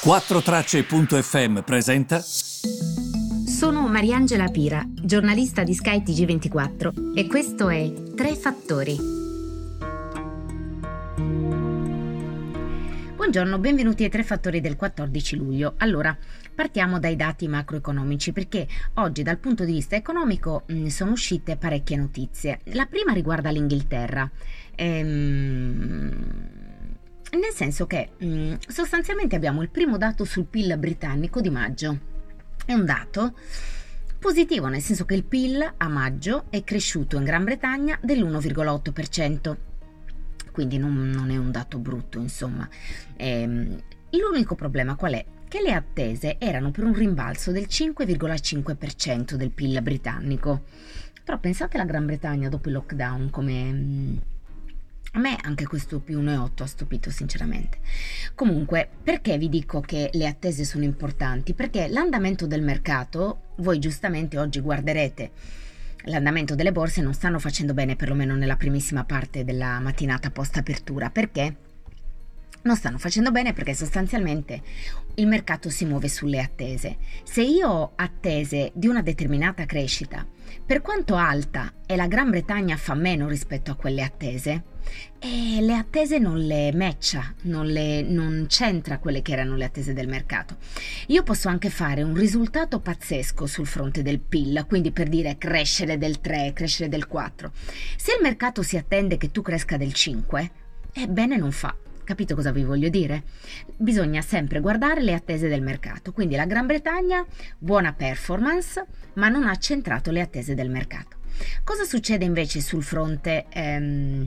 4Tracce.fm presenta. Sono Mariangela Pira, giornalista di Sky TG24 e questo è Tre Fattori. Buongiorno, benvenuti ai Tre Fattori del 14 luglio. Allora, partiamo dai dati macroeconomici perché oggi dal punto di vista economico mm, sono uscite parecchie notizie. La prima riguarda l'Inghilterra. Ehm nel senso che mh, mm, sostanzialmente abbiamo il primo dato sul PIL britannico di maggio. È un dato positivo, nel senso che il PIL a maggio è cresciuto in Gran Bretagna dell'1,8%. Quindi non, non è un dato brutto, insomma. Ehm, l'unico problema qual è? Che le attese erano per un rimbalzo del 5,5% del PIL britannico. Però pensate alla Gran Bretagna dopo il lockdown come mm, a me anche questo più 1,8 ha stupito sinceramente. Comunque, perché vi dico che le attese sono importanti? Perché l'andamento del mercato, voi giustamente oggi guarderete l'andamento delle borse non stanno facendo bene perlomeno nella primissima parte della mattinata post apertura. Perché? Non stanno facendo bene perché sostanzialmente il mercato si muove sulle attese. Se io ho attese di una determinata crescita, per quanto alta e la Gran Bretagna fa meno rispetto a quelle attese, e le attese non le matcha, non, le, non c'entra quelle che erano le attese del mercato. Io posso anche fare un risultato pazzesco sul fronte del PIL, quindi per dire crescere del 3, crescere del 4. Se il mercato si attende che tu cresca del 5, ebbene non fa. Capito cosa vi voglio dire? Bisogna sempre guardare le attese del mercato, quindi la Gran Bretagna buona performance, ma non ha centrato le attese del mercato. Cosa succede invece sul fronte ehm,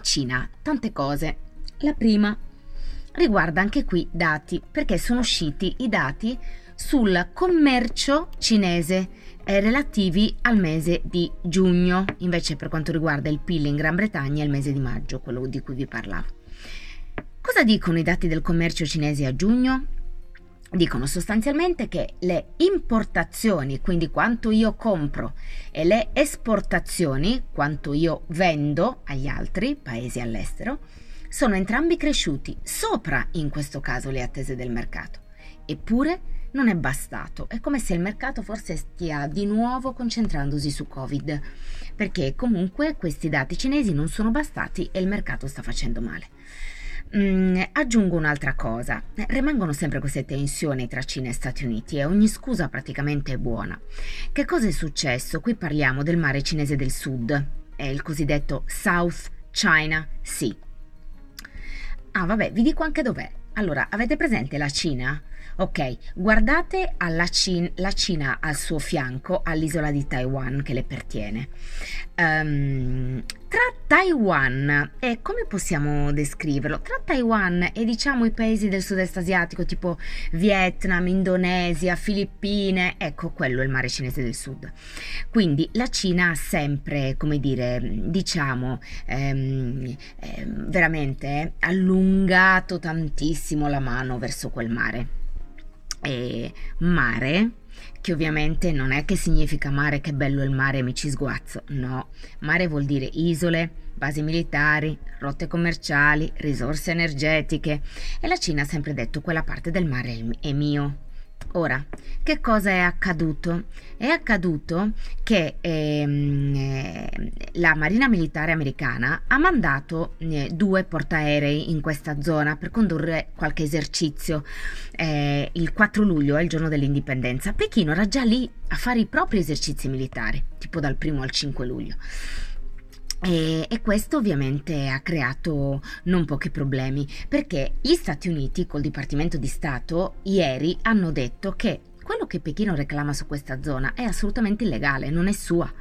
Cina? Tante cose. La prima riguarda anche qui dati, perché sono usciti i dati sul commercio cinese eh, relativi al mese di giugno, invece per quanto riguarda il PIL in Gran Bretagna è il mese di maggio, quello di cui vi parlavo. Cosa dicono i dati del commercio cinese a giugno? Dicono sostanzialmente che le importazioni, quindi quanto io compro, e le esportazioni, quanto io vendo agli altri paesi all'estero, sono entrambi cresciuti sopra in questo caso le attese del mercato. Eppure non è bastato, è come se il mercato forse stia di nuovo concentrandosi su Covid, perché comunque questi dati cinesi non sono bastati e il mercato sta facendo male. Mm, aggiungo un'altra cosa, rimangono sempre queste tensioni tra Cina e Stati Uniti e ogni scusa praticamente è buona. Che cosa è successo? Qui parliamo del mare cinese del sud, è il cosiddetto South China Sea. Ah vabbè, vi dico anche dov'è. Allora, avete presente la Cina? Ok, guardate Cina, la Cina al suo fianco, all'isola di Taiwan che le pertiene. Um, tra Taiwan e come possiamo descriverlo? Tra Taiwan e diciamo i paesi del sud-est asiatico tipo Vietnam, Indonesia, Filippine, ecco quello è il mare cinese del sud. Quindi la Cina ha sempre, come dire, diciamo, ehm, ehm, veramente allungato tantissimo la mano verso quel mare e mare, che ovviamente non è che significa mare che bello il mare mi ci sguazzo, no, mare vuol dire isole, basi militari, rotte commerciali, risorse energetiche e la Cina ha sempre detto quella parte del mare è mio. Ora, che cosa è accaduto? È accaduto che ehm, eh, la Marina Militare americana ha mandato eh, due portaerei in questa zona per condurre qualche esercizio. Eh, il 4 luglio è il giorno dell'indipendenza. Pechino era già lì a fare i propri esercizi militari, tipo dal 1 al 5 luglio. E, e, questo ovviamente ha creato non pochi problemi perché gli Stati Uniti col Dipartimento di Stato ieri hanno detto che quello che Pechino reclama su questa zona è assolutamente illegale, non è sua.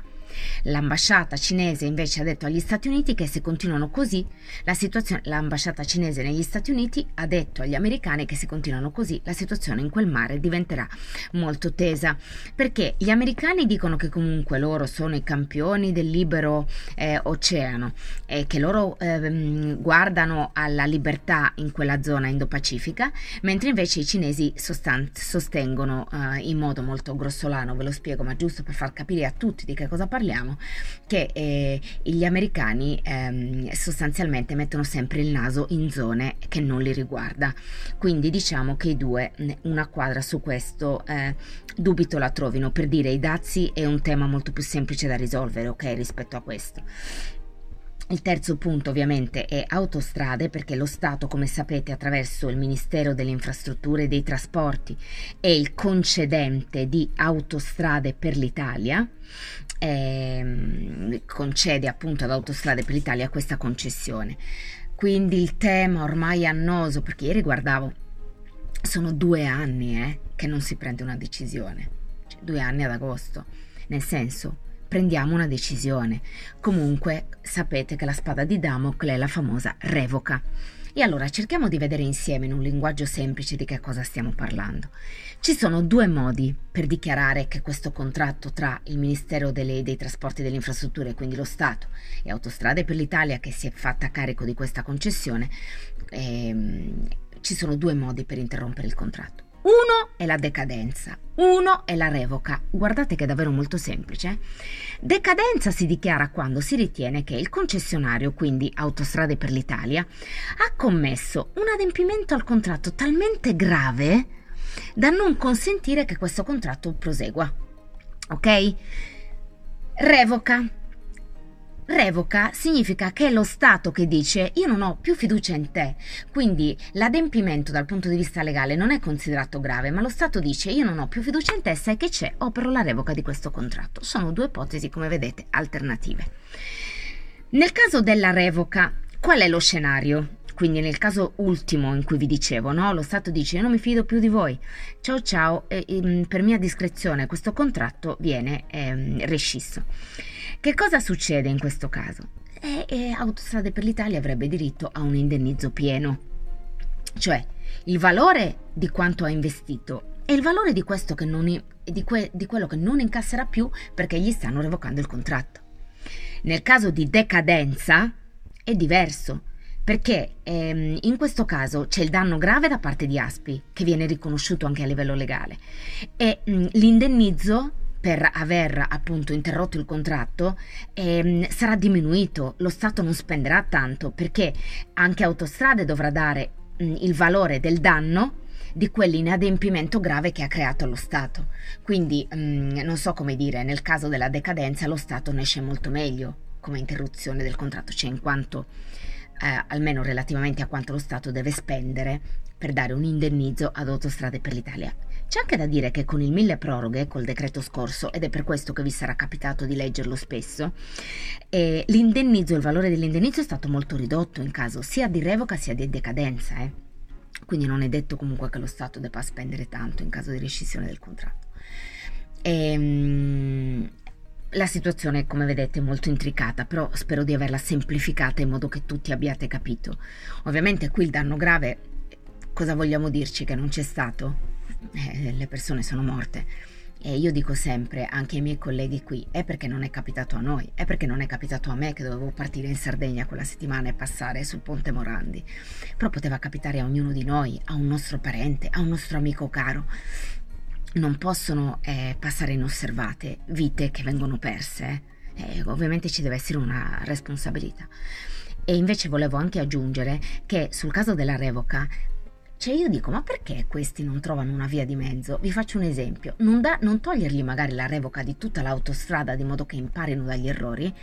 L'ambasciata cinese invece ha detto agli Stati Uniti che se continuano così, la situazione, l'ambasciata cinese negli Stati Uniti ha detto agli americani che se continuano così, la situazione in quel mare diventerà molto tesa, perché gli americani dicono che comunque loro sono i campioni del libero eh, oceano e che loro eh, guardano alla libertà in quella zona indo-pacifica, mentre invece i cinesi sostan- sostengono eh, in modo molto grossolano, ve lo spiego, ma giusto per far capire a tutti di che cosa parliamo, parliamo, che eh, gli americani ehm, sostanzialmente mettono sempre il naso in zone che non li riguarda. Quindi diciamo che i due, una quadra su questo, eh, dubito la trovino. Per dire, i dazi è un tema molto più semplice da risolvere, ok, rispetto a questo. Il terzo punto ovviamente è autostrade perché lo Stato, come sapete, attraverso il Ministero delle Infrastrutture e dei Trasporti è il concedente di autostrade per l'Italia, eh, concede appunto ad Autostrade per l'Italia questa concessione. Quindi il tema ormai annoso perché ieri guardavo, sono due anni eh, che non si prende una decisione, cioè, due anni ad agosto, nel senso prendiamo una decisione. Comunque sapete che la spada di Damocle è la famosa revoca. E allora cerchiamo di vedere insieme in un linguaggio semplice di che cosa stiamo parlando. Ci sono due modi per dichiarare che questo contratto tra il Ministero delle, dei Trasporti e delle Infrastrutture, quindi lo Stato, e Autostrade per l'Italia, che si è fatta carico di questa concessione, ehm, ci sono due modi per interrompere il contratto. Uno è la decadenza, uno è la revoca. Guardate che è davvero molto semplice. Decadenza si dichiara quando si ritiene che il concessionario, quindi Autostrade per l'Italia, ha commesso un adempimento al contratto talmente grave da non consentire che questo contratto prosegua. Ok? Revoca Revoca significa che è lo Stato che dice io non ho più fiducia in te, quindi l'adempimento dal punto di vista legale non è considerato grave, ma lo Stato dice io non ho più fiducia in te, sai che c'è, opero la revoca di questo contratto. Sono due ipotesi, come vedete, alternative. Nel caso della revoca, qual è lo scenario? Quindi nel caso ultimo in cui vi dicevo, no? lo Stato dice io non mi fido più di voi, ciao ciao, e, e, per mia discrezione questo contratto viene eh, rescisso. Che cosa succede in questo caso? E, e Autostrade per l'Italia avrebbe diritto a un indennizzo pieno, cioè il valore di quanto ha investito e il valore di, non, di, que, di quello che non incasserà più perché gli stanno revocando il contratto. Nel caso di decadenza è diverso perché ehm, in questo caso c'è il danno grave da parte di Aspi che viene riconosciuto anche a livello legale e mh, l'indennizzo per aver appunto interrotto il contratto ehm, sarà diminuito, lo Stato non spenderà tanto perché anche Autostrade dovrà dare mh, il valore del danno di quell'inadempimento grave che ha creato lo Stato. Quindi mh, non so come dire, nel caso della decadenza lo Stato ne esce molto meglio come interruzione del contratto, cioè in quanto eh, almeno relativamente a quanto lo Stato deve spendere per dare un indennizzo ad Autostrade per l'Italia. C'è anche da dire che con il mille proroghe, col decreto scorso, ed è per questo che vi sarà capitato di leggerlo spesso, eh, l'indennizzo, il valore dell'indennizzo è stato molto ridotto in caso sia di revoca sia di decadenza. Eh. Quindi non è detto comunque che lo Stato debba spendere tanto in caso di rescissione del contratto. Ehm, la situazione, come vedete, è molto intricata, però spero di averla semplificata in modo che tutti abbiate capito. Ovviamente qui il danno grave, cosa vogliamo dirci che non c'è stato? Eh, le persone sono morte. E io dico sempre, anche ai miei colleghi qui, è perché non è capitato a noi, è perché non è capitato a me che dovevo partire in Sardegna quella settimana e passare sul ponte Morandi. Però poteva capitare a ognuno di noi, a un nostro parente, a un nostro amico caro. Non possono eh, passare inosservate vite che vengono perse. Eh, ovviamente ci deve essere una responsabilità. E invece volevo anche aggiungere che sul caso della revoca cioè io dico, ma perché questi non trovano una via di mezzo? Vi faccio un esempio, non, da, non togliergli magari la revoca di tutta l'autostrada di modo che imparino dagli errori,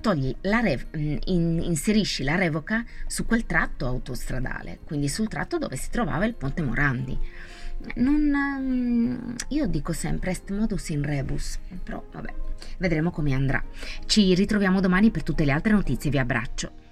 togli la rev- mm, in, inserisci la revoca su quel tratto autostradale, quindi sul tratto dove si trovava il ponte Morandi. Non, mm, io dico sempre est modus in rebus, però vabbè, vedremo come andrà. Ci ritroviamo domani per tutte le altre notizie, vi abbraccio.